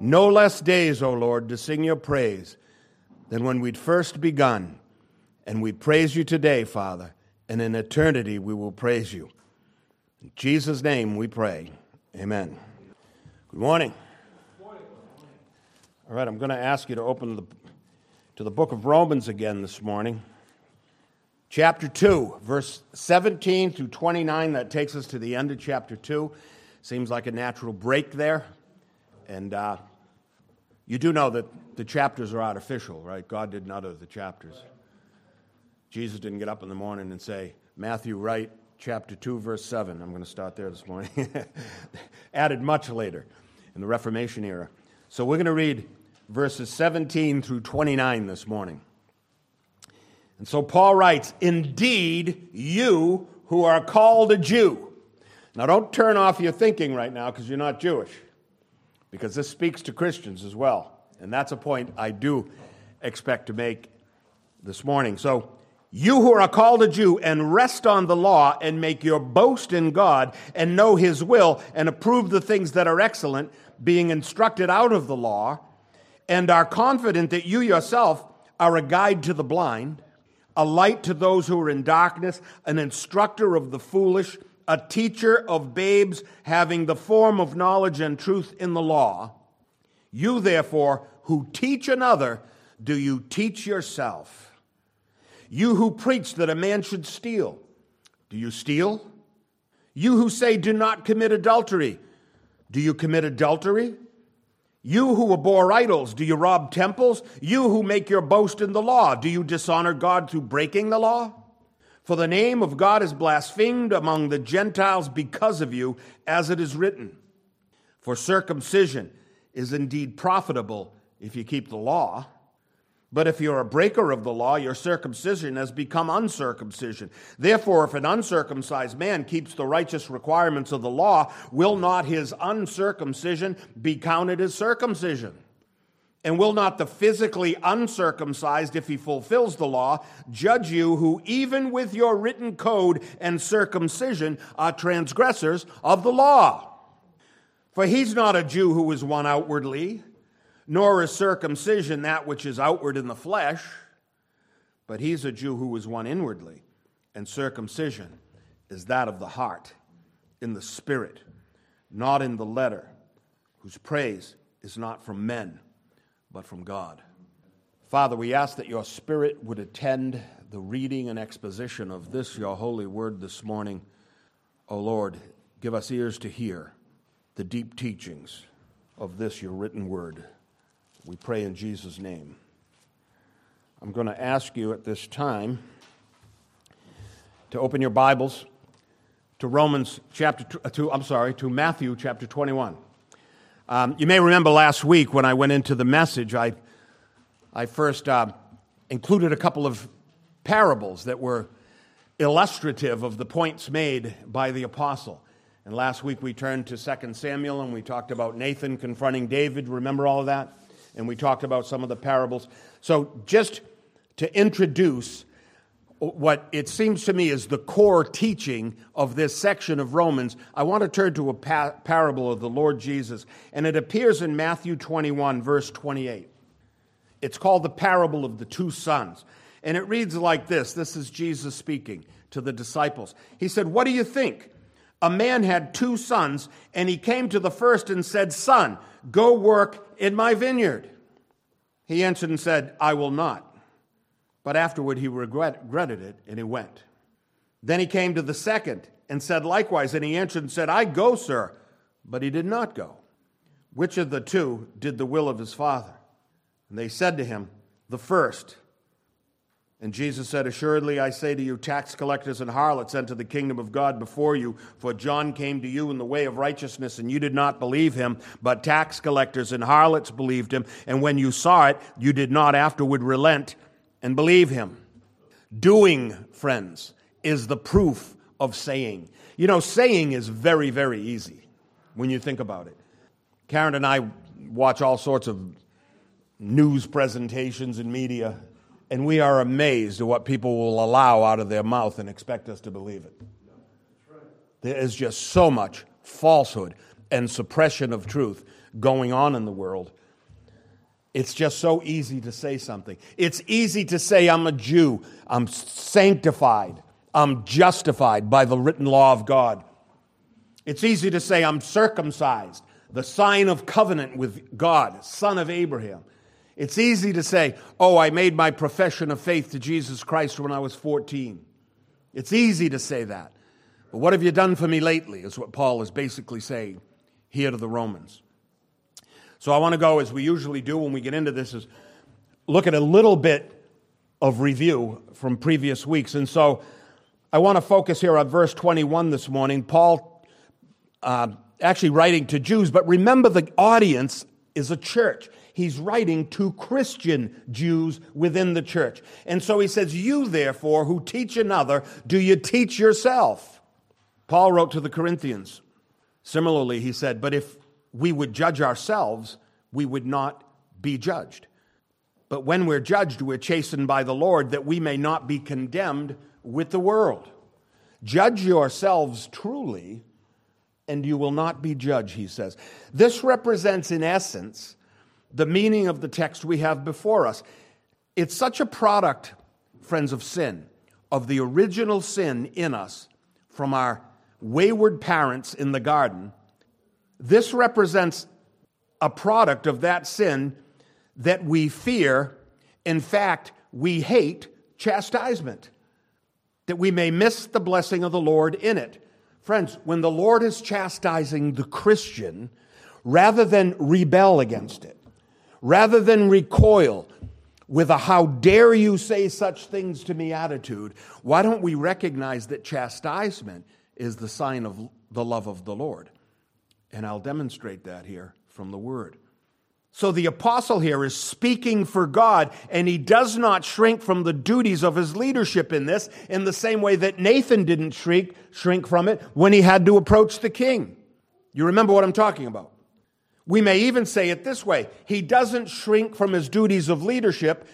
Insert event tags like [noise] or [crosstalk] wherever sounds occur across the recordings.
no less days, O Lord, to sing your praise than when we'd first begun. And we praise you today, Father, and in eternity we will praise you. In Jesus' name we pray. Amen. Good morning. All right, I'm going to ask you to open the, to the book of Romans again this morning. Chapter 2, verse 17 through 29, that takes us to the end of chapter 2. Seems like a natural break there. And uh, you do know that the chapters are artificial, right? God didn't utter the chapters. Jesus didn't get up in the morning and say, Matthew, write chapter 2, verse 7. I'm going to start there this morning. [laughs] Added much later in the Reformation era. So we're going to read verses 17 through 29 this morning. And so Paul writes, Indeed, you who are called a Jew. Now don't turn off your thinking right now because you're not Jewish because this speaks to Christians as well. And that's a point I do expect to make this morning. So, you who are called a Jew and rest on the law and make your boast in God and know his will and approve the things that are excellent, being instructed out of the law, and are confident that you yourself are a guide to the blind, a light to those who are in darkness, an instructor of the foolish, a teacher of babes having the form of knowledge and truth in the law. You, therefore, who teach another, do you teach yourself? You who preach that a man should steal, do you steal? You who say, do not commit adultery, do you commit adultery? You who abhor idols, do you rob temples? You who make your boast in the law, do you dishonor God through breaking the law? For the name of God is blasphemed among the Gentiles because of you, as it is written. For circumcision is indeed profitable if you keep the law. But if you're a breaker of the law, your circumcision has become uncircumcision. Therefore, if an uncircumcised man keeps the righteous requirements of the law, will not his uncircumcision be counted as circumcision? And will not the physically uncircumcised, if he fulfills the law, judge you who, even with your written code and circumcision, are transgressors of the law? For he's not a Jew who is one outwardly, nor is circumcision that which is outward in the flesh, but he's a Jew who is one inwardly, and circumcision is that of the heart, in the spirit, not in the letter, whose praise is not from men but from God. Father, we ask that your Spirit would attend the reading and exposition of this, your holy word, this morning. O oh Lord, give us ears to hear the deep teachings of this, your written word. We pray in Jesus' name. I'm going to ask you at this time to open your Bibles to Romans chapter uh, to, I'm sorry, to Matthew chapter 21. Um, you may remember last week when I went into the message, I, I first uh, included a couple of parables that were illustrative of the points made by the apostle. And last week we turned to 2 Samuel and we talked about Nathan confronting David. Remember all of that? And we talked about some of the parables. So, just to introduce what it seems to me is the core teaching of this section of Romans, I want to turn to a pa- parable of the Lord Jesus, and it appears in Matthew 21, verse 28. It's called the parable of the two sons. And it reads like this this is Jesus speaking to the disciples. He said, What do you think? A man had two sons, and he came to the first and said, Son, go work in my vineyard. He answered and said, I will not. But afterward he regretted it and he went. Then he came to the second and said likewise, and he answered and said, I go, sir. But he did not go. Which of the two did the will of his father? And they said to him, The first. And Jesus said, Assuredly, I say to you, tax collectors and harlots enter the kingdom of God before you. For John came to you in the way of righteousness, and you did not believe him, but tax collectors and harlots believed him. And when you saw it, you did not afterward relent and believe him. Doing, friends, is the proof of saying. You know, saying is very, very easy when you think about it. Karen and I watch all sorts of news presentations and media, and we are amazed at what people will allow out of their mouth and expect us to believe it. There is just so much falsehood and suppression of truth going on in the world. It's just so easy to say something. It's easy to say, I'm a Jew, I'm sanctified, I'm justified by the written law of God. It's easy to say, I'm circumcised, the sign of covenant with God, son of Abraham. It's easy to say, Oh, I made my profession of faith to Jesus Christ when I was 14. It's easy to say that. But what have you done for me lately, is what Paul is basically saying here to the Romans. So I want to go, as we usually do when we get into this, is look at a little bit of review from previous weeks. And so I want to focus here on verse 21 this morning. Paul uh, actually writing to Jews, but remember the audience is a church. He's writing to Christian Jews within the church. And so he says, You therefore who teach another, do you teach yourself? Paul wrote to the Corinthians. Similarly, he said, But if we would judge ourselves, we would not be judged. But when we're judged, we're chastened by the Lord that we may not be condemned with the world. Judge yourselves truly, and you will not be judged, he says. This represents, in essence, the meaning of the text we have before us. It's such a product, friends, of sin, of the original sin in us from our wayward parents in the garden this represents a product of that sin that we fear. In fact, we hate chastisement, that we may miss the blessing of the Lord in it. Friends, when the Lord is chastising the Christian, rather than rebel against it, rather than recoil with a how dare you say such things to me attitude, why don't we recognize that chastisement is the sign of the love of the Lord? And I'll demonstrate that here from the Word. So the apostle here is speaking for God, and he does not shrink from the duties of his leadership in this in the same way that Nathan didn't shrink, shrink from it when he had to approach the king. You remember what I'm talking about. We may even say it this way He doesn't shrink from his duties of leadership,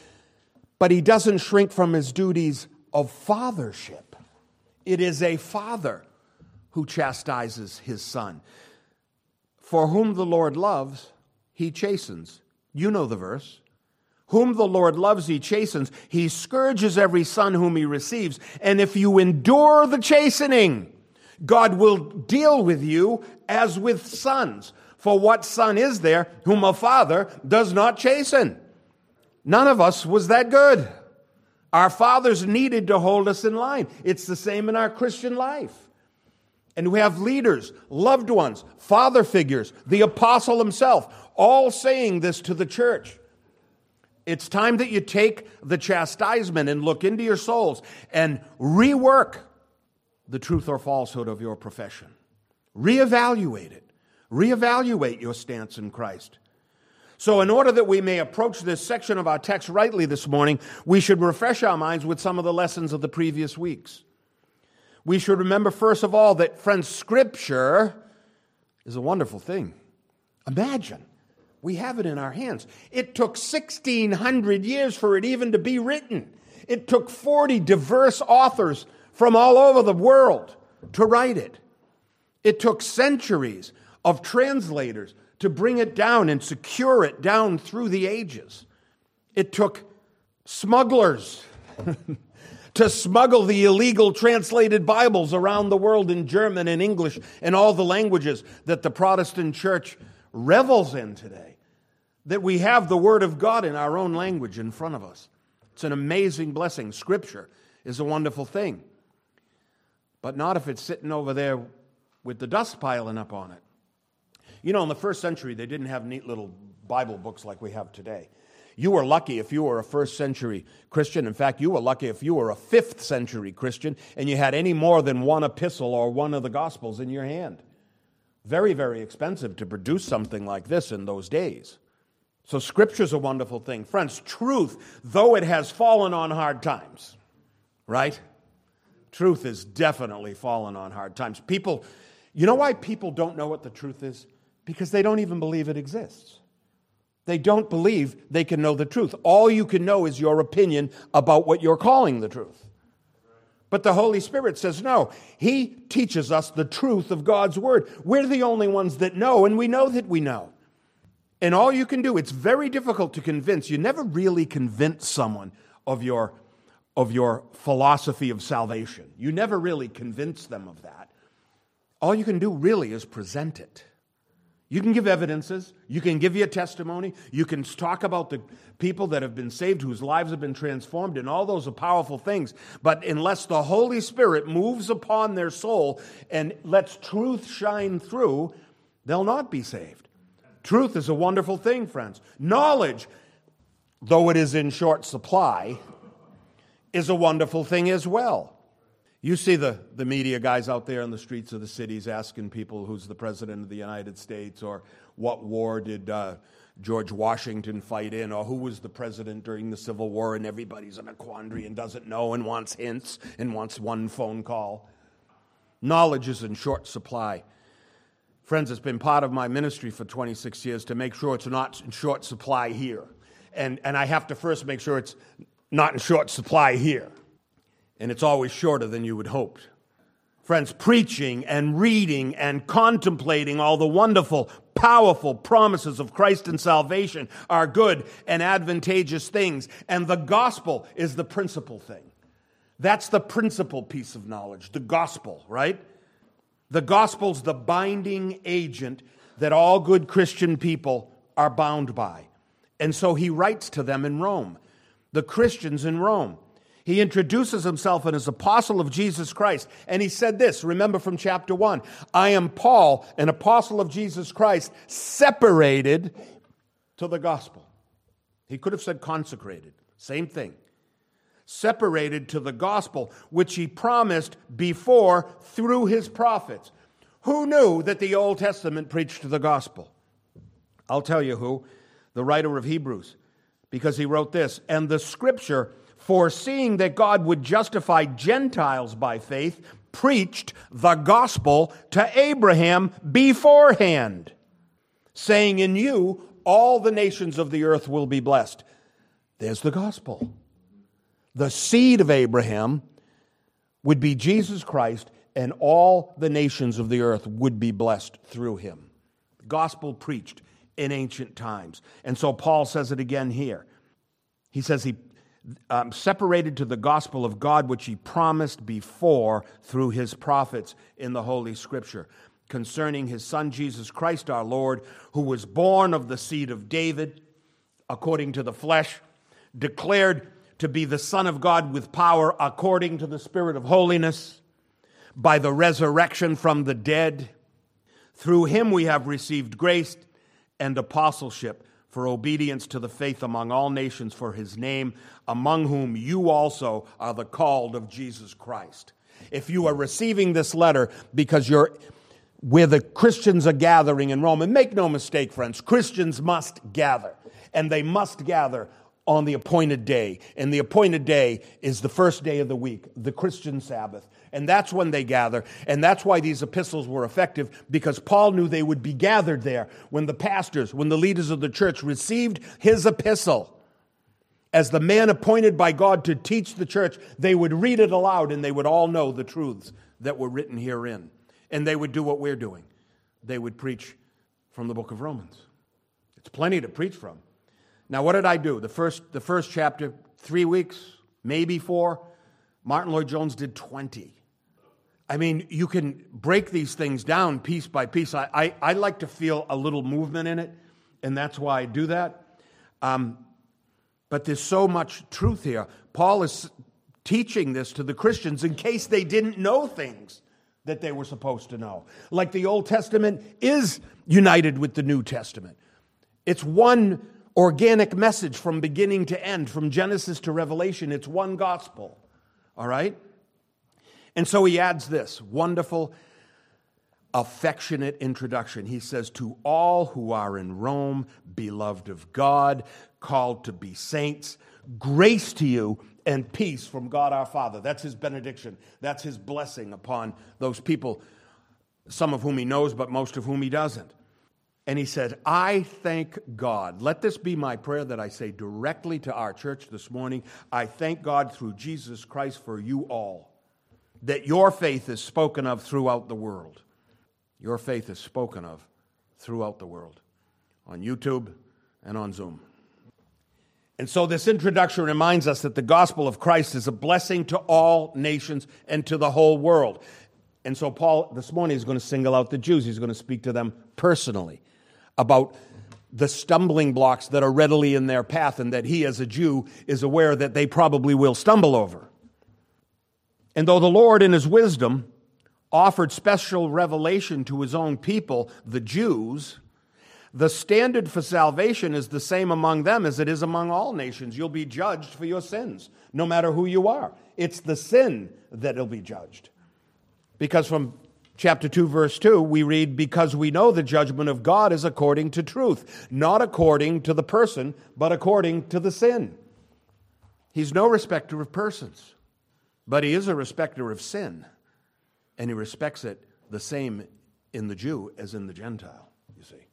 but he doesn't shrink from his duties of fathership. It is a father who chastises his son. For whom the Lord loves, he chastens. You know the verse. Whom the Lord loves, he chastens. He scourges every son whom he receives. And if you endure the chastening, God will deal with you as with sons. For what son is there whom a father does not chasten? None of us was that good. Our fathers needed to hold us in line. It's the same in our Christian life. And we have leaders, loved ones, father figures, the apostle himself, all saying this to the church. It's time that you take the chastisement and look into your souls and rework the truth or falsehood of your profession. Reevaluate it. Reevaluate your stance in Christ. So, in order that we may approach this section of our text rightly this morning, we should refresh our minds with some of the lessons of the previous weeks we should remember, first of all, that, friends, Scripture is a wonderful thing. Imagine, we have it in our hands. It took 1,600 years for it even to be written. It took 40 diverse authors from all over the world to write it. It took centuries of translators to bring it down and secure it down through the ages. It took smugglers [laughs] to smuggle the illegal translated Bibles around the world in German and English and all the languages that the Protestant church revels in today. That we have the Word of God in our own language in front of us. It's an amazing blessing. Scripture is a wonderful thing. But not if it's sitting over there with the dust piling up on it. You know, in the first century, they didn't have neat little Bible books like we have today. You were lucky if you were a first century Christian. In fact, you were lucky if you were a fifth century Christian and you had any more than one epistle or one of the Gospels in your hand. Very, very expensive to produce something like this in those days. So, Scripture's a wonderful thing. Friends, truth, though it has fallen on hard times, right? Truth is definitely fallen on hard times. People, you know why people don't know what the truth is? Because they don't even believe it exists. They don't believe they can know the truth. All you can know is your opinion about what you're calling the truth. But the Holy Spirit says, no, He teaches us the truth of God's Word. We're the only ones that know, and we know that we know. And all you can do, it's very difficult to convince. You never really convince someone of your, of your philosophy of salvation. You never really convince them of that. All you can do really is present it. You can give evidences. You can give your testimony. You can talk about the people that have been saved, whose lives have been transformed, and all those are powerful things. But unless the Holy Spirit moves upon their soul and lets truth shine through, they'll not be saved. Truth is a wonderful thing, friends. Knowledge, though it is in short supply, is a wonderful thing as well. You see the, the media guys out there in the streets of the cities asking people who's the president of the United States or what war did uh, George Washington fight in or who was the president during the Civil War, and everybody's in a quandary and doesn't know and wants hints and wants one phone call. Knowledge is in short supply. Friends, it's been part of my ministry for 26 years to make sure it's not in short supply here. And, and I have to first make sure it's not in short supply here and it's always shorter than you would hope. Friends, preaching and reading and contemplating all the wonderful, powerful promises of Christ and salvation are good and advantageous things, and the gospel is the principal thing. That's the principal piece of knowledge, the gospel, right? The gospel's the binding agent that all good Christian people are bound by. And so he writes to them in Rome, the Christians in Rome. He introduces himself as apostle of Jesus Christ. And he said this, remember from chapter 1 I am Paul, an apostle of Jesus Christ, separated to the gospel. He could have said consecrated, same thing. Separated to the gospel, which he promised before through his prophets. Who knew that the Old Testament preached the gospel? I'll tell you who, the writer of Hebrews, because he wrote this, and the scripture foreseeing that God would justify Gentiles by faith, preached the gospel to Abraham beforehand, saying, In you all the nations of the earth will be blessed. There's the gospel. The seed of Abraham would be Jesus Christ, and all the nations of the earth would be blessed through him. Gospel preached in ancient times. And so Paul says it again here. He says he um, separated to the gospel of God, which he promised before through his prophets in the Holy Scripture, concerning his Son Jesus Christ our Lord, who was born of the seed of David, according to the flesh, declared to be the Son of God with power according to the Spirit of holiness, by the resurrection from the dead. Through him we have received grace and apostleship for obedience to the faith among all nations for his name, among whom you also are the called of Jesus Christ. If you are receiving this letter because you're where the Christians are gathering in Rome, and make no mistake, friends, Christians must gather, and they must gather on the appointed day. And the appointed day is the first day of the week, the Christian Sabbath. And that's when they gather. And that's why these epistles were effective, because Paul knew they would be gathered there when the pastors, when the leaders of the church received his epistle. As the man appointed by God to teach the church, they would read it aloud and they would all know the truths that were written herein. And they would do what we're doing. They would preach from the book of Romans. It's plenty to preach from. Now, what did I do? The first, the first chapter, three weeks, maybe four. Martyn Lloyd-Jones did 20. I mean, you can break these things down piece by piece. I, I, I, like to feel a little movement in it, and that's why I do that. Um, but there's so much truth here. Paul is teaching this to the Christians in case they didn't know things that they were supposed to know. Like the Old Testament is united with the New Testament, it's one organic message from beginning to end, from Genesis to Revelation. It's one gospel. All right? And so he adds this wonderful, affectionate introduction. He says, To all who are in Rome, beloved of God, called to be saints, grace to you and peace from God our Father. That's his benediction. That's his blessing upon those people, some of whom he knows, but most of whom he doesn't. And he said, I thank God. Let this be my prayer that I say directly to our church this morning. I thank God through Jesus Christ for you all that your faith is spoken of throughout the world. Your faith is spoken of throughout the world. on YouTube, and on Zoom. And so, this introduction reminds us that the gospel of Christ is a blessing to all nations and to the whole world. And so, Paul this morning is going to single out the Jews. He's going to speak to them personally about the stumbling blocks that are readily in their path and that he, as a Jew, is aware that they probably will stumble over. And though the Lord, in his wisdom, offered special revelation to his own people, the Jews, the standard for salvation is the same among them as it is among all nations. You'll be judged for your sins, no matter who you are. It's the sin that'll be judged. Because from chapter 2, verse 2, we read, Because we know the judgment of God is according to truth, not according to the person, but according to the sin. He's no respecter of persons, but he is a respecter of sin, and he respects it the same in the Jew as in the Gentile, you see.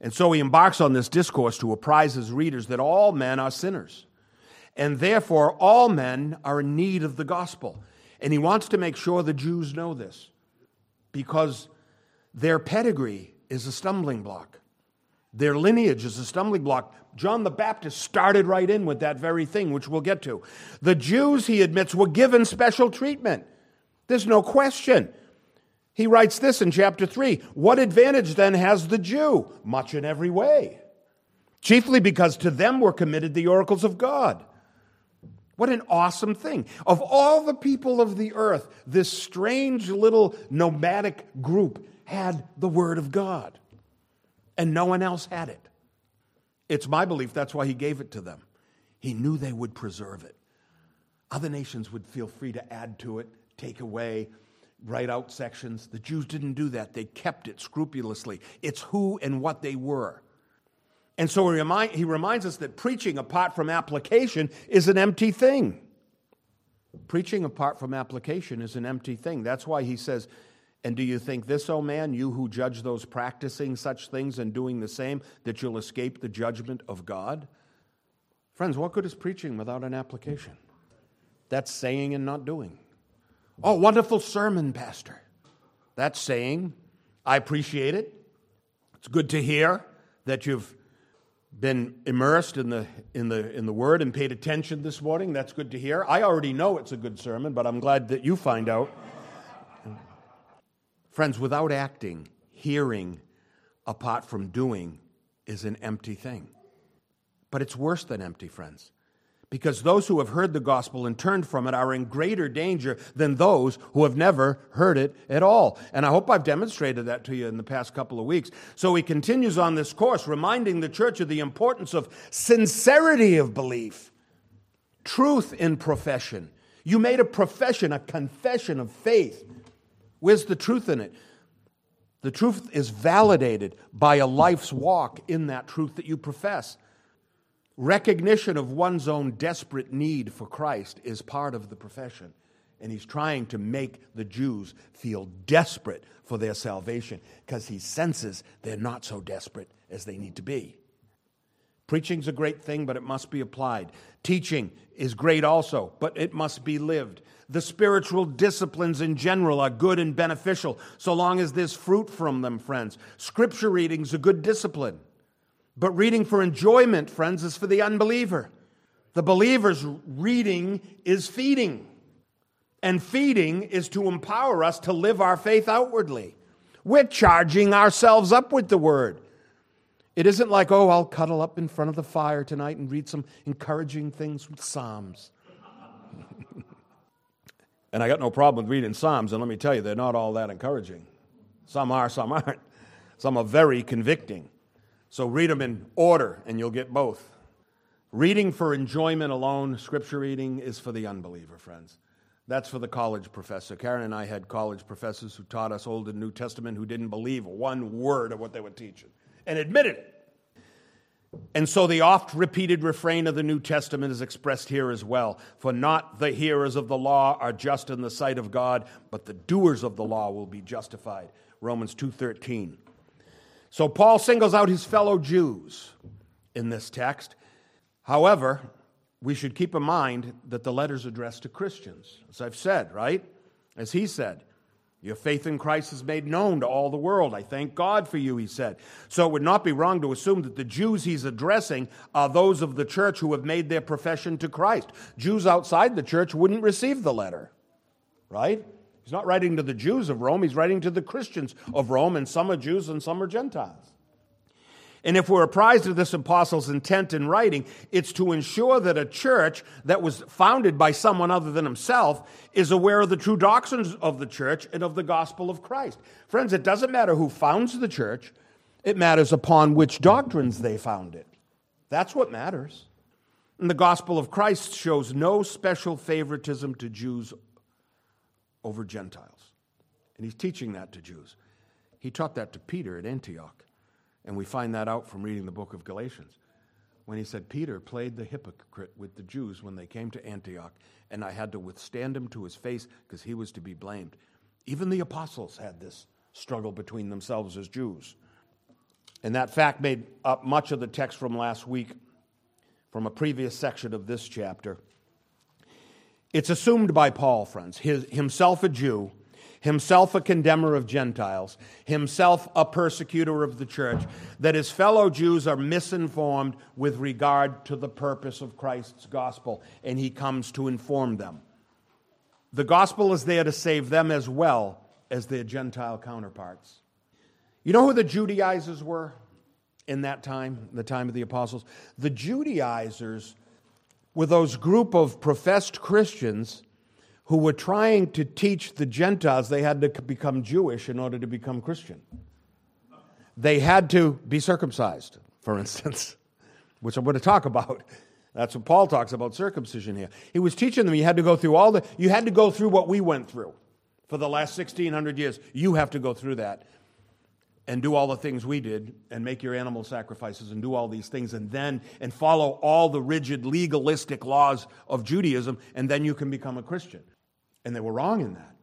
And so he embarks on this discourse to apprise his readers that all men are sinners, and therefore all men are in need of the gospel. And he wants to make sure the Jews know this because their pedigree is a stumbling block. Their lineage is a stumbling block. John the Baptist started right in with that very thing, which we'll get to. The Jews, he admits, were given special treatment. There's no question. He writes this in chapter 3 What advantage then has the Jew? Much in every way. Chiefly because to them were committed the oracles of God. What an awesome thing. Of all the people of the earth, this strange little nomadic group had the Word of God, and no one else had it. It's my belief that's why he gave it to them. He knew they would preserve it. Other nations would feel free to add to it, take away, write out sections. The Jews didn't do that. They kept it scrupulously. It's who and what they were. And so he, remind, he reminds us that preaching apart from application is an empty thing. Preaching apart from application is an empty thing. That's why he says, And do you think this, O man, you who judge those practicing such things and doing the same, that you'll escape the judgment of God? Friends, what good is preaching without an application? That's saying and not doing. Oh, wonderful sermon, Pastor. That's saying, I appreciate it. It's good to hear that you've been immersed in the, in, the, in the Word and paid attention this morning. That's good to hear. I already know it's a good sermon, but I'm glad that you find out. Friends, without acting, hearing apart from doing is an empty thing. But it's worse than empty, friends because those who have heard the gospel and turned from it are in greater danger than those who have never heard it at all. And I hope I've demonstrated that to you in the past couple of weeks. So he continues on this course, reminding the church of the importance of sincerity of belief, truth in profession. You made a profession, a confession of faith. Where's the truth in it? The truth is validated by a life's walk in that truth that you profess. Recognition of one's own desperate need for Christ is part of the profession. And he's trying to make the Jews feel desperate for their salvation because he senses they're not so desperate as they need to be. Preaching's a great thing, but it must be applied. Teaching is great also, but it must be lived. The spiritual disciplines in general are good and beneficial so long as there's fruit from them, friends. Scripture reading's a good discipline. But reading for enjoyment, friends, is for the unbeliever. The believer's reading is feeding. And feeding is to empower us to live our faith outwardly. We're charging ourselves up with the word. It isn't like, oh, I'll cuddle up in front of the fire tonight and read some encouraging things with Psalms. [laughs] and I got no problem with reading Psalms, and let me tell you, they're not all that encouraging. Some are, some aren't. Some are very convicting. So read them in order, and you'll get both. Reading for enjoyment alone, scripture reading, is for the unbeliever, friends. That's for the college professor. Karen and I had college professors who taught us Old and New Testament who didn't believe one word of what they were teaching and admitted it. And so the oft repeated refrain of the New Testament is expressed here as well. For not the hearers of the law are just in the sight of God, but the doers of the law will be justified. Romans 2:13. So Paul singles out his fellow Jews in this text. However, we should keep in mind that the letter's addressed to Christians, as I've said, right? As he said. Your faith in Christ is made known to all the world. I thank God for you, he said. So it would not be wrong to assume that the Jews he's addressing are those of the church who have made their profession to Christ. Jews outside the church wouldn't receive the letter, right? He's not writing to the Jews of Rome, he's writing to the Christians of Rome, and some are Jews and some are Gentiles. And if we're apprised of this apostle's intent in writing, it's to ensure that a church that was founded by someone other than himself is aware of the true doctrines of the church and of the gospel of Christ. Friends, it doesn't matter who founds the church, it matters upon which doctrines they found it. That's what matters. And the gospel of Christ shows no special favoritism to Jews over Gentiles. And he's teaching that to Jews. He taught that to Peter at Antioch. And we find that out from reading the book of Galatians. When he said, Peter played the hypocrite with the Jews when they came to Antioch, and I had to withstand him to his face because he was to be blamed. Even the apostles had this struggle between themselves as Jews. And that fact made up much of the text from last week, from a previous section of this chapter. It's assumed by Paul, friends, his, himself a Jew, himself a condemner of Gentiles, himself a persecutor of the church, that his fellow Jews are misinformed with regard to the purpose of Christ's gospel, and he comes to inform them. The gospel is there to save them as well as their Gentile counterparts. You know who the Judaizers were in that time, the time of the apostles? The Judaizers were those group of professed Christians who were trying to teach the Gentiles they had to become Jewish in order to become Christian. They had to be circumcised, for instance, [laughs] which I'm going to talk about. That's what Paul talks about circumcision here. He was teaching them you had to go through all the you had to go through what we went through for the last 1600 years. You have to go through that and do all the things we did and make your animal sacrifices and do all these things and then and follow all the rigid legalistic laws of Judaism and then you can become a Christian. And they were wrong in that.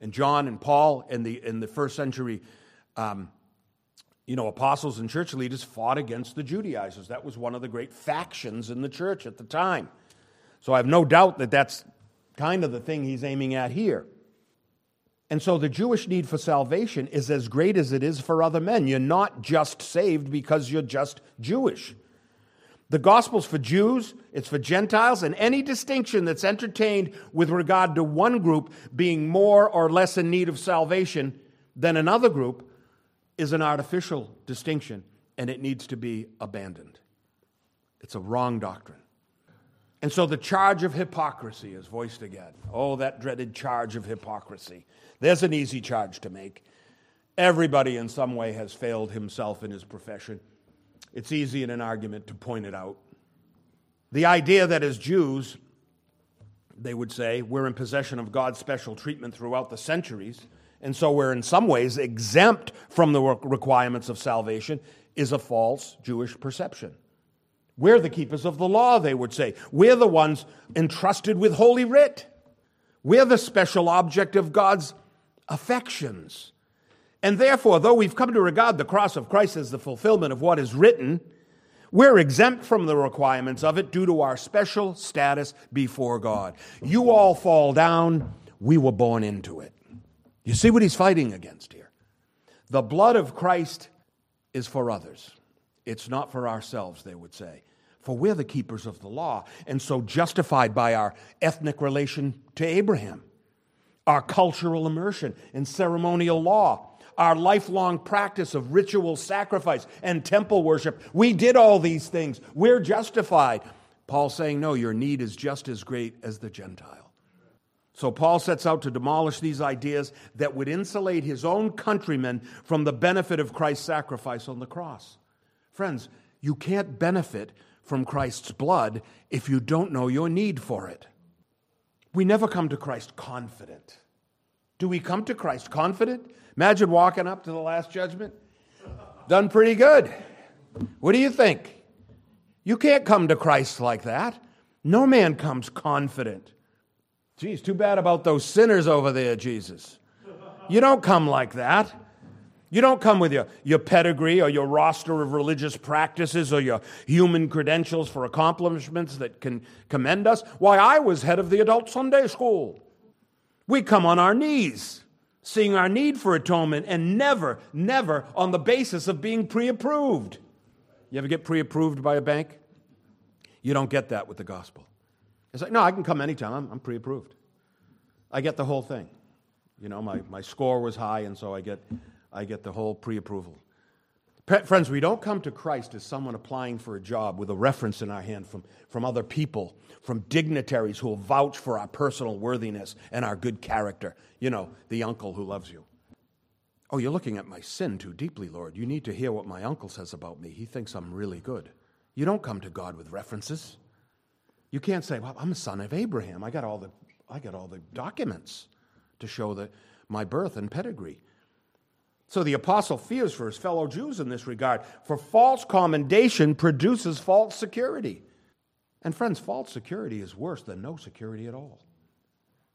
And John and Paul and the in the first century um, you know, apostles and church leaders fought against the Judaizers. That was one of the great factions in the church at the time. So I have no doubt that that's kind of the thing he's aiming at here. And so the Jewish need for salvation is as great as it is for other men. You're not just saved because you're just Jewish. The gospel's for Jews, it's for Gentiles, and any distinction that's entertained with regard to one group being more or less in need of salvation than another group is an artificial distinction, and it needs to be abandoned. It's a wrong doctrine. And so the charge of hypocrisy is voiced again. Oh, that dreaded charge of hypocrisy. There's an easy charge to make. Everybody in some way has failed himself in his profession. It's easy in an argument to point it out. The idea that as Jews, they would say, we're in possession of God's special treatment throughout the centuries, and so we're in some ways exempt from the requirements of salvation, is a false Jewish perception. We're the keepers of the law, they would say. We're the ones entrusted with Holy Writ. We're the special object of God's affections. And therefore, though we've come to regard the cross of Christ as the fulfillment of what is written, we're exempt from the requirements of it due to our special status before God. You all fall down, we were born into it. You see what he's fighting against here? The blood of Christ is for others. It's not for ourselves, they would say. For we're the keepers of the law, and so justified by our ethnic relation to Abraham our cultural immersion in ceremonial law, our lifelong practice of ritual sacrifice and temple worship. We did all these things. We're justified. Paul saying, no, your need is just as great as the Gentile. So Paul sets out to demolish these ideas that would insulate his own countrymen from the benefit of Christ's sacrifice on the cross. Friends, you can't benefit from Christ's blood if you don't know your need for it. We never come to Christ confident. Do we come to Christ confident? Imagine walking up to the last judgment. Done pretty good. What do you think? You can't come to Christ like that. No man comes confident. Geez, too bad about those sinners over there, Jesus. You don't come like that. You don't come with your, your pedigree or your roster of religious practices or your human credentials for accomplishments that can commend us. Why, I was head of the adult Sunday school. We come on our knees, seeing our need for atonement, and never, never on the basis of being pre approved. You ever get pre approved by a bank? You don't get that with the gospel. It's like, no, I can come anytime. I'm, I'm pre approved. I get the whole thing. You know, my, my score was high, and so I get, I get the whole pre approval. Friends, we don't come to Christ as someone applying for a job with a reference in our hand from, from other people, from dignitaries who will vouch for our personal worthiness and our good character. You know, the uncle who loves you. Oh, you're looking at my sin too deeply, Lord. You need to hear what my uncle says about me. He thinks I'm really good. You don't come to God with references. You can't say, well, I'm a son of Abraham. I got all the, I got all the documents to show that my birth and pedigree. So the apostle fears for his fellow Jews in this regard, for false commendation produces false security. And friends, false security is worse than no security at all.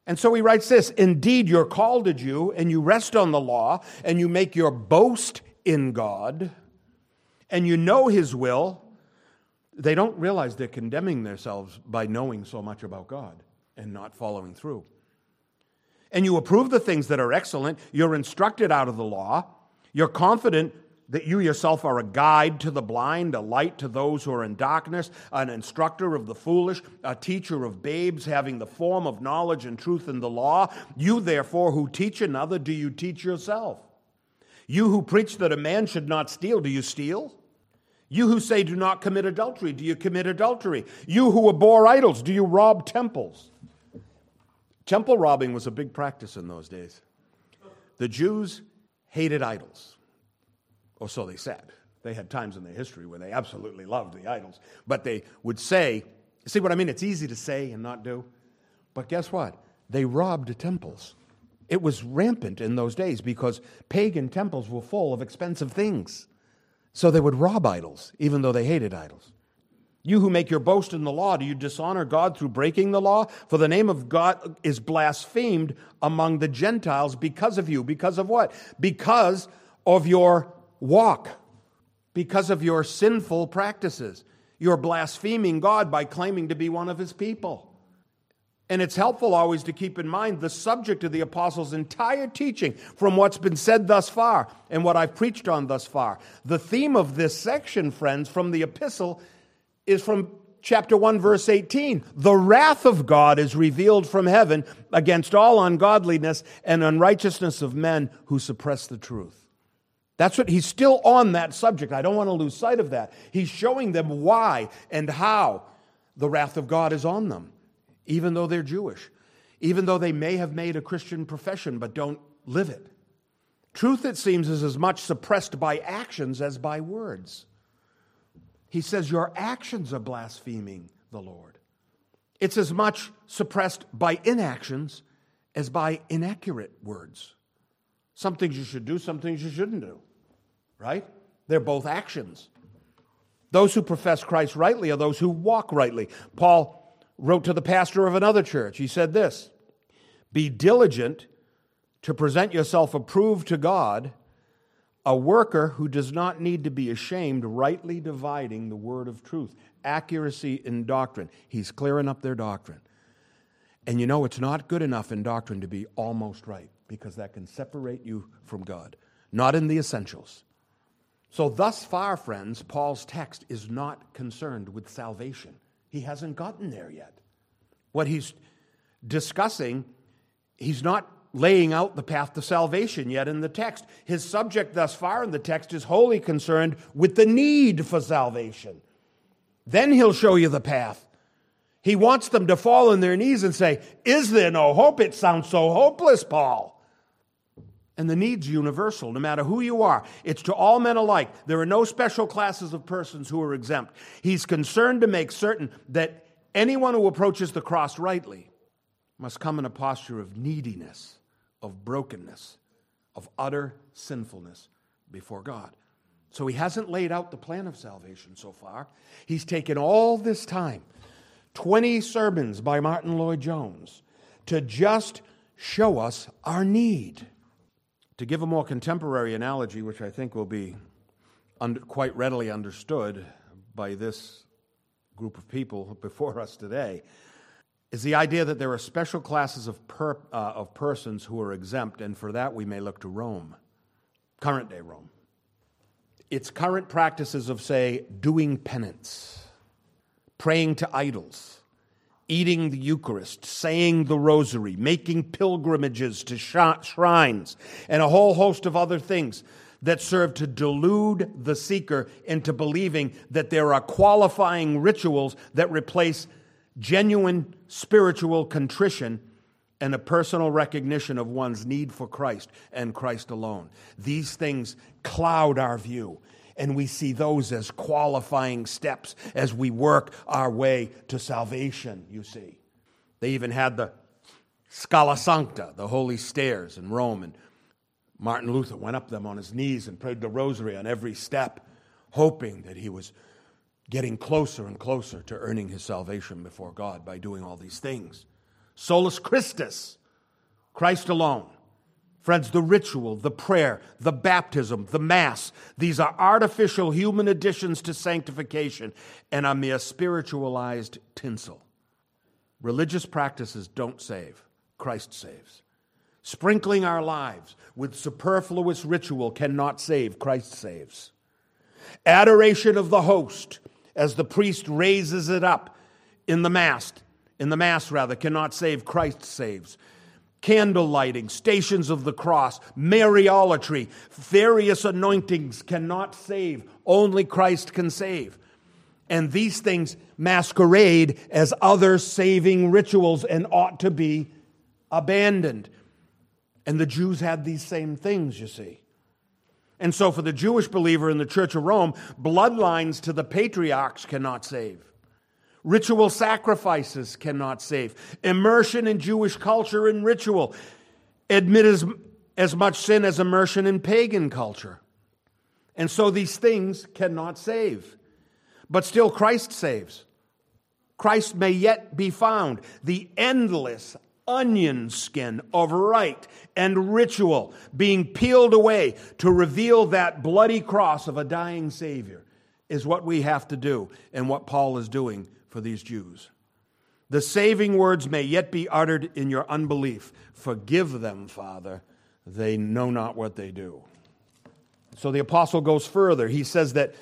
And so he writes this Indeed, you're called a Jew, and you rest on the law, and you make your boast in God, and you know his will. They don't realize they're condemning themselves by knowing so much about God and not following through and you approve the things that are excellent. You're instructed out of the law. You're confident that you yourself are a guide to the blind, a light to those who are in darkness, an instructor of the foolish, a teacher of babes, having the form of knowledge and truth in the law. You, therefore, who teach another, do you teach yourself? You who preach that a man should not steal, do you steal? You who say do not commit adultery, do you commit adultery? You who abhor idols, do you rob temples? Temple robbing was a big practice in those days. The Jews hated idols, or so they said. They had times in their history where they absolutely loved the idols. But they would say, see what I mean? It's easy to say and not do. But guess what? They robbed temples. It was rampant in those days because pagan temples were full of expensive things. So they would rob idols, even though they hated idols. You who make your boast in the law, do you dishonor God through breaking the law? For the name of God is blasphemed among the Gentiles because of you. Because of what? Because of your walk, because of your sinful practices. You're blaspheming God by claiming to be one of his people. And it's helpful always to keep in mind the subject of the apostles' entire teaching from what's been said thus far and what I've preached on thus far. The theme of this section, friends, from the epistle is from chapter 1, verse 18. The wrath of God is revealed from heaven against all ungodliness and unrighteousness of men who suppress the truth. That's what he's still on that subject. I don't want to lose sight of that. He's showing them why and how the wrath of God is on them, even though they're Jewish, even though they may have made a Christian profession but don't live it. Truth, it seems, is as much suppressed by actions as by words. He says, Your actions are blaspheming the Lord. It's as much suppressed by inactions as by inaccurate words. Some things you should do, some things you shouldn't do, right? They're both actions. Those who profess Christ rightly are those who walk rightly. Paul wrote to the pastor of another church. He said this Be diligent to present yourself approved to God a worker who does not need to be ashamed, rightly dividing the word of truth, accuracy in doctrine. He's clearing up their doctrine. And you know, it's not good enough in doctrine to be almost right because that can separate you from God, not in the essentials. So, thus far, friends, Paul's text is not concerned with salvation. He hasn't gotten there yet. What he's discussing, he's not laying out the path to salvation yet in the text. His subject thus far in the text is wholly concerned with the need for salvation. Then he'll show you the path. He wants them to fall on their knees and say, Is there no hope? It sounds so hopeless, Paul. And the need's universal, no matter who you are. It's to all men alike. There are no special classes of persons who are exempt. He's concerned to make certain that anyone who approaches the cross rightly must come in a posture of neediness of brokenness, of utter sinfulness before God. So he hasn't laid out the plan of salvation so far. He's taken all this time 20 sermons by Martyn Lloyd-Jones to just show us our need. To give a more contemporary analogy, which I think will be under, quite readily understood by this group of people [laughs] before us today, is the idea that there are special classes of, per, uh, of persons who are exempt, and for that we may look to Rome, current day Rome. Its current practices of, say, doing penance, praying to idols, eating the Eucharist, saying the Rosary, making pilgrimages to shrines, and a whole host of other things that serve to delude the seeker into believing that there are qualifying rituals that replace genuine spiritual contrition and a personal recognition of one's need for Christ and Christ alone. These things cloud our view, and we see those as qualifying steps as we work our way to salvation, you see. They even had the Scala Sancta, the holy stairs in Rome, and Martin Luther went up them on his knees and prayed the rosary on every step, hoping that he was getting closer and closer to earning his salvation before God by doing all these things. Solus Christus, Christ alone. Friends, the ritual, the prayer, the baptism, the Mass, these are artificial human additions to sanctification and a mere spiritualized tinsel. Religious practices don't save, Christ saves. Sprinkling our lives with superfluous ritual cannot save, Christ saves. Adoration of the host as the priest raises it up in the mass, in the mass rather, cannot save, Christ saves. Candle lighting, stations of the cross, Mariolatry, various anointings cannot save. Only Christ can save. And these things masquerade as other saving rituals and ought to be abandoned. And the Jews had these same things, you see. And so, for the Jewish believer in the Church of Rome, bloodlines to the patriarchs cannot save. Ritual sacrifices cannot save. Immersion in Jewish culture and ritual admit as, as much sin as immersion in pagan culture. And so these things cannot save. But still, Christ saves. Christ may yet be found. The endless, onion skin of rite and ritual being peeled away to reveal that bloody cross of a dying Savior is what we have to do and what Paul is doing for these Jews. The saving words may yet be uttered in your unbelief. Forgive them, Father. They know not what they do. So the apostle goes further. He says that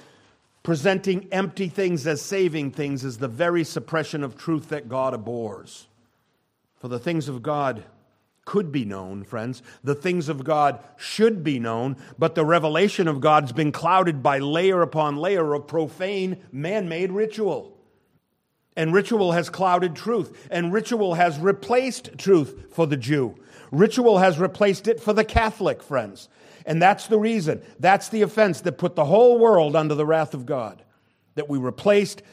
presenting empty things as saving things is the very suppression of truth that God abhors. For the things of God could be known, friends. The things of God should be known, but the revelation of God's been clouded by layer upon layer of profane, man made ritual. And ritual has clouded truth, and ritual has replaced truth for the Jew. Ritual has replaced it for the Catholic, friends. And that's the reason, that's the offense that put the whole world under the wrath of God. That we replaced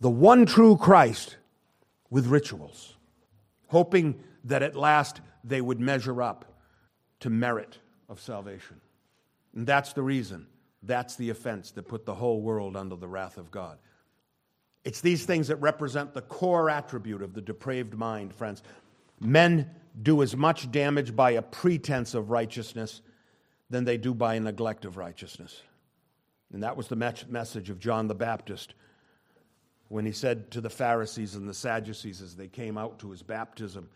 the one true Christ with rituals hoping that at last they would measure up to merit of salvation. And that's the reason. That's the offense that put the whole world under the wrath of God. It's these things that represent the core attribute of the depraved mind, friends. Men do as much damage by a pretense of righteousness than they do by a neglect of righteousness. And that was the message of John the Baptist when he said to the Pharisees and the Sadducees as they came out to his baptism,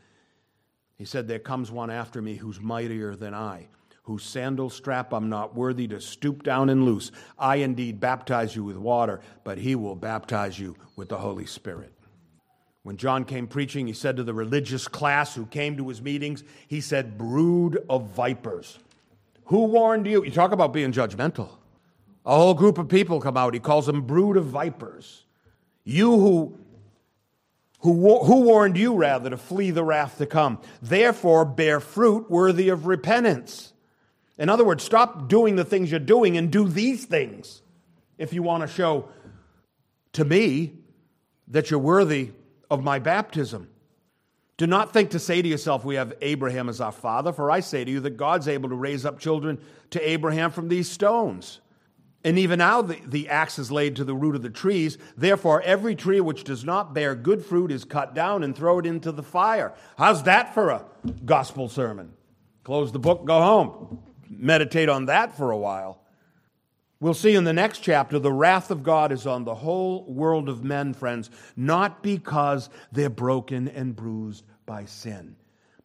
he said, There comes one after me who's mightier than I, whose sandal strap I'm not worthy to stoop down and loose. I indeed baptize you with water, but he will baptize you with the Holy Spirit. When John came preaching, he said to the religious class who came to his meetings, he said, Brood of vipers. Who warned you? You talk about being judgmental. A whole group of people come out. He calls them brood of vipers. You who, who, who warned you, rather, to flee the wrath to come. Therefore, bear fruit worthy of repentance. In other words, stop doing the things you're doing and do these things if you want to show to me that you're worthy of my baptism. Do not think to say to yourself, We have Abraham as our father, for I say to you that God's able to raise up children to Abraham from these stones. And even now the, the axe is laid to the root of the trees. Therefore, every tree which does not bear good fruit is cut down and thrown into the fire. How's that for a gospel sermon? Close the book, go home. Meditate on that for a while. We'll see in the next chapter the wrath of God is on the whole world of men, friends, not because they're broken and bruised by sin,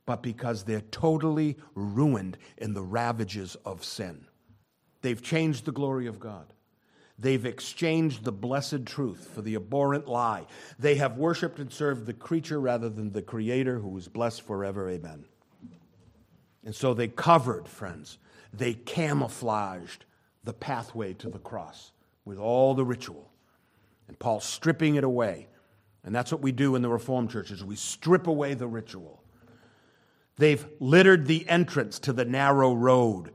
but because they're totally ruined in the ravages of sin. They've changed the glory of God. They've exchanged the blessed truth for the abhorrent lie. They have worshiped and served the creature rather than the Creator who is blessed forever. Amen. And so they covered, friends, they camouflaged the pathway to the cross with all the ritual. And Paul's stripping it away. And that's what we do in the Reformed churches. We strip away the ritual. They've littered the entrance to the narrow road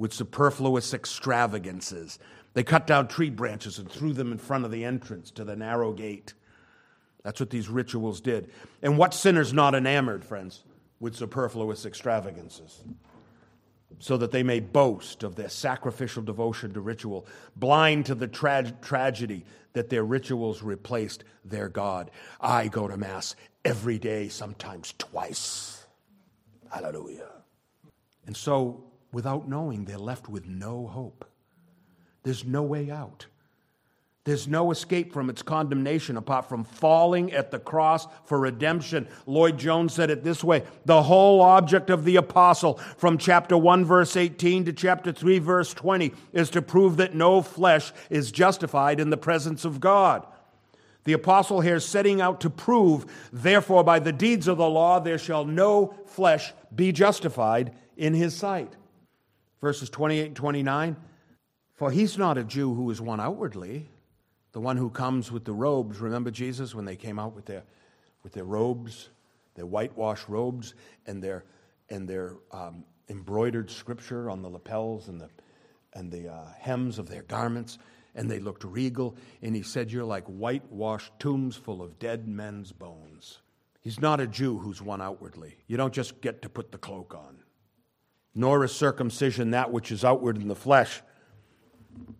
with superfluous extravagances. They cut down tree branches and threw them in front of the entrance to the narrow gate. That's what these rituals did. And what sinner's not enamored, friends, with superfluous extravagances? So that they may boast of their sacrificial devotion to ritual, blind to the tra- tragedy that their rituals replaced their God. I go to Mass every day, sometimes twice. Hallelujah. And so, without knowing, they're left with no hope. There's no way out. There's no escape from its condemnation apart from falling at the cross for redemption. Lloyd Jones said it this way The whole object of the apostle from chapter 1, verse 18 to chapter 3, verse 20 is to prove that no flesh is justified in the presence of God. The apostle here is setting out to prove, therefore, by the deeds of the law, there shall no flesh be justified in his sight. Verses 28 and 29 For he's not a Jew who is one outwardly the one who comes with the robes. Remember Jesus when they came out with their, with their robes, their whitewashed robes, and their, and their um, embroidered scripture on the lapels and the, and the uh, hems of their garments, and they looked regal. And he said, You're like whitewashed tombs full of dead men's bones. He's not a Jew who's one outwardly. You don't just get to put the cloak on. Nor is circumcision that which is outward in the flesh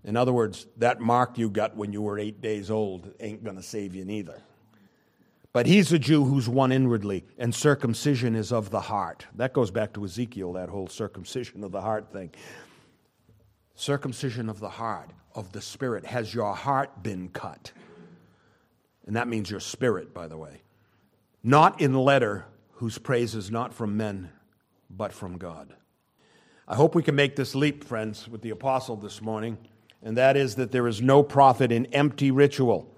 in other words, that mark you got when you were eight days old ain't going to save you neither. But he's a Jew who's one inwardly, and circumcision is of the heart. That goes back to Ezekiel, that whole circumcision of the heart thing. Circumcision of the heart, of the spirit. Has your heart been cut? And that means your spirit, by the way. Not in letter, whose praise is not from men, but from God. I hope we can make this leap, friends, with the apostle this morning, and that is that there is no profit in empty ritual.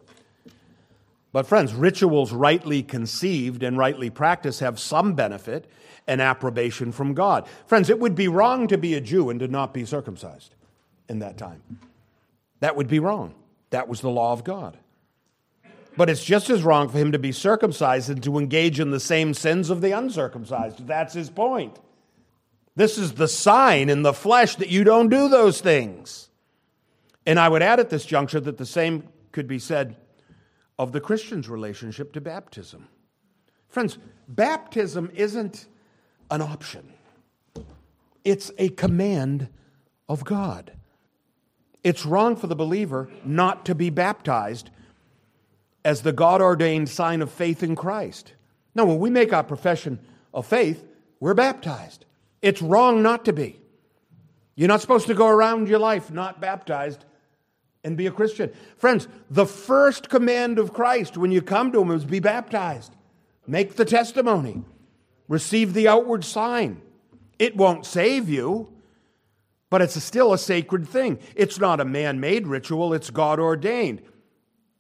But, friends, rituals rightly conceived and rightly practiced have some benefit and approbation from God. Friends, it would be wrong to be a Jew and to not be circumcised in that time. That would be wrong. That was the law of God. But it's just as wrong for him to be circumcised and to engage in the same sins of the uncircumcised. That's his point. This is the sign in the flesh that you don't do those things. And I would add at this juncture that the same could be said of the Christian's relationship to baptism. Friends, baptism isn't an option, it's a command of God. It's wrong for the believer not to be baptized as the God ordained sign of faith in Christ. Now, when we make our profession of faith, we're baptized. It's wrong not to be. You're not supposed to go around your life not baptized and be a Christian. Friends, the first command of Christ when you come to Him is be baptized. Make the testimony. Receive the outward sign. It won't save you, but it's still a sacred thing. It's not a man made ritual, it's God ordained.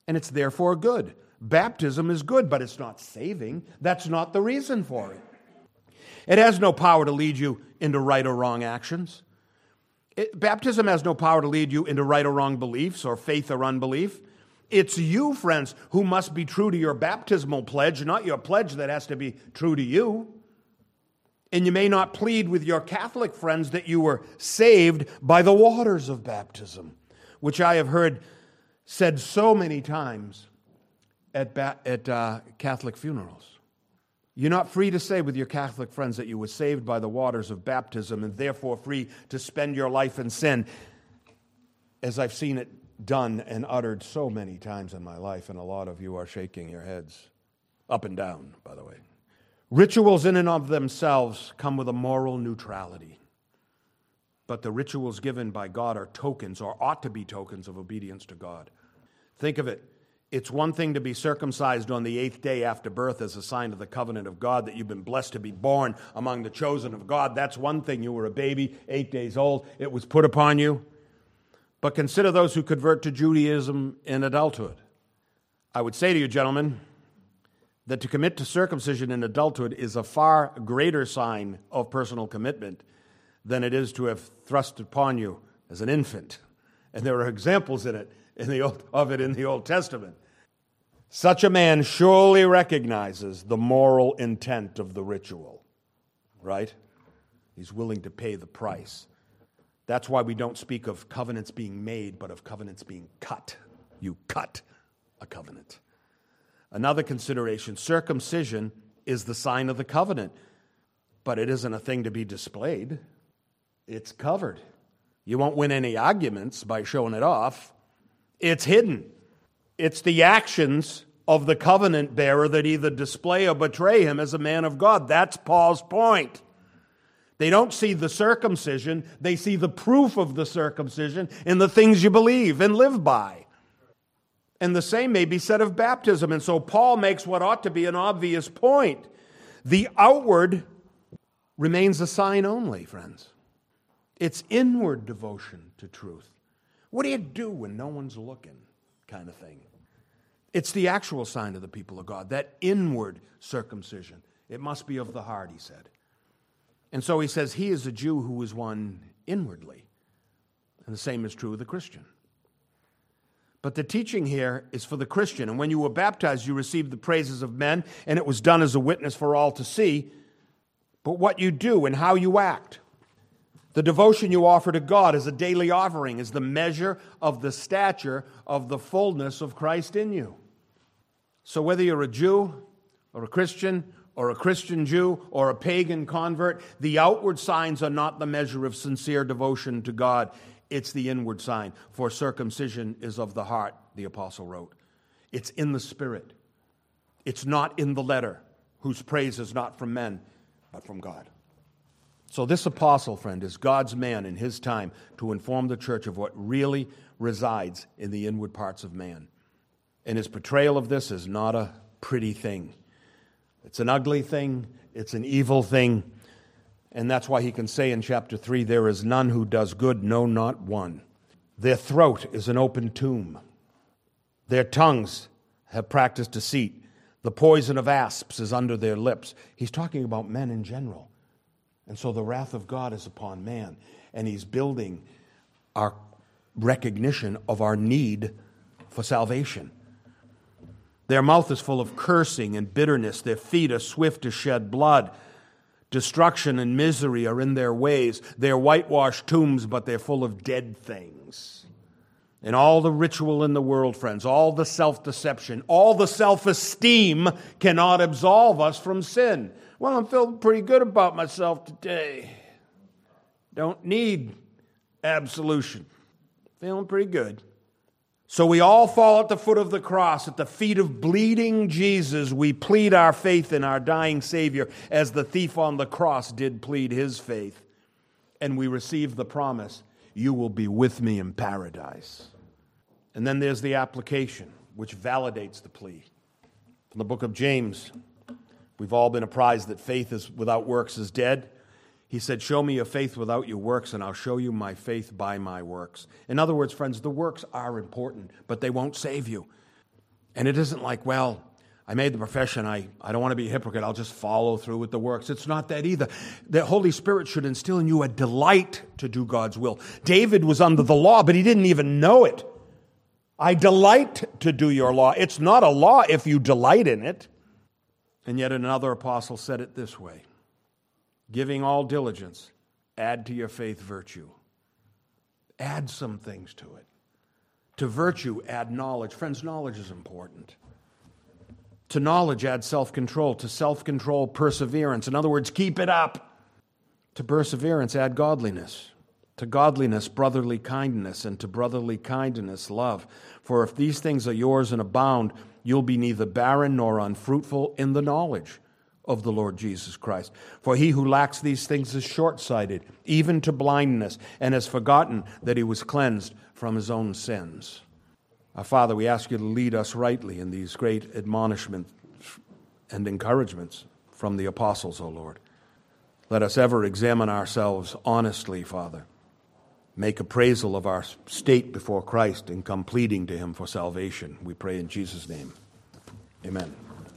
And it's therefore good. Baptism is good, but it's not saving. That's not the reason for it. It has no power to lead you into right or wrong actions. It, baptism has no power to lead you into right or wrong beliefs or faith or unbelief. It's you, friends, who must be true to your baptismal pledge, not your pledge that has to be true to you. And you may not plead with your Catholic friends that you were saved by the waters of baptism, which I have heard said so many times at, ba- at uh, Catholic funerals. You're not free to say with your Catholic friends that you were saved by the waters of baptism and therefore free to spend your life in sin, as I've seen it done and uttered so many times in my life, and a lot of you are shaking your heads up and down, by the way. Rituals, in and of themselves, come with a moral neutrality. But the rituals given by God are tokens, or ought to be tokens, of obedience to God. Think of it. It's one thing to be circumcised on the eighth day after birth as a sign of the covenant of God that you've been blessed to be born among the chosen of God. That's one thing. You were a baby, eight days old, it was put upon you. But consider those who convert to Judaism in adulthood. I would say to you, gentlemen, that to commit to circumcision in adulthood is a far greater sign of personal commitment than it is to have thrust upon you as an infant. And there are examples in it in the Old, of it in the Old Testament. Such a man surely recognizes the moral intent of the ritual, right? He's willing to pay the price. That's why we don't speak of covenants being made, but of covenants being cut. You cut a covenant. Another consideration circumcision is the sign of the covenant, but it isn't a thing to be displayed, it's covered. You won't win any arguments by showing it off. It's hidden. It's the actions of the covenant bearer that either display or betray him as a man of God. That's Paul's point. They don't see the circumcision, they see the proof of the circumcision in the things you believe and live by. And the same may be said of baptism. And so Paul makes what ought to be an obvious point. The outward remains a sign only, friends. It's inward devotion to truth. What do you do when no one's looking, kind of thing? It's the actual sign of the people of God, that inward circumcision. It must be of the heart, he said. And so he says, He is a Jew who is one inwardly. And the same is true of the Christian. But the teaching here is for the Christian. And when you were baptized, you received the praises of men, and it was done as a witness for all to see. But what you do and how you act, the devotion you offer to God as a daily offering is the measure of the stature of the fullness of Christ in you. So whether you're a Jew or a Christian or a Christian Jew or a pagan convert, the outward signs are not the measure of sincere devotion to God. It's the inward sign. For circumcision is of the heart, the apostle wrote. It's in the spirit. It's not in the letter, whose praise is not from men, but from God. So, this apostle, friend, is God's man in his time to inform the church of what really resides in the inward parts of man. And his portrayal of this is not a pretty thing. It's an ugly thing, it's an evil thing, and that's why he can say in chapter 3 there is none who does good, no, not one. Their throat is an open tomb. Their tongues have practiced deceit. The poison of asps is under their lips. He's talking about men in general. And so the wrath of God is upon man. And he's building our recognition of our need for salvation. Their mouth is full of cursing and bitterness. Their feet are swift to shed blood. Destruction and misery are in their ways. They're whitewashed tombs, but they're full of dead things. And all the ritual in the world, friends, all the self deception, all the self esteem cannot absolve us from sin. Well, I'm feeling pretty good about myself today. Don't need absolution. Feeling pretty good. So we all fall at the foot of the cross, at the feet of bleeding Jesus. We plead our faith in our dying Savior as the thief on the cross did plead his faith. And we receive the promise you will be with me in paradise. And then there's the application, which validates the plea. From the book of James, we've all been apprised that faith is, without works is dead. He said, Show me your faith without your works, and I'll show you my faith by my works. In other words, friends, the works are important, but they won't save you. And it isn't like, well, I made the profession, I, I don't want to be a hypocrite, I'll just follow through with the works. It's not that either. The Holy Spirit should instill in you a delight to do God's will. David was under the law, but he didn't even know it. I delight to do your law. It's not a law if you delight in it. And yet another apostle said it this way giving all diligence, add to your faith virtue. Add some things to it. To virtue, add knowledge. Friends, knowledge is important. To knowledge, add self control. To self control, perseverance. In other words, keep it up. To perseverance, add godliness. To godliness, brotherly kindness. And to brotherly kindness, love. For if these things are yours and abound, you'll be neither barren nor unfruitful in the knowledge of the Lord Jesus Christ. For he who lacks these things is short sighted, even to blindness, and has forgotten that he was cleansed from his own sins. Our Father, we ask you to lead us rightly in these great admonishments and encouragements from the apostles, O Lord. Let us ever examine ourselves honestly, Father. Make appraisal of our state before Christ and come pleading to him for salvation. We pray in Jesus' name. Amen.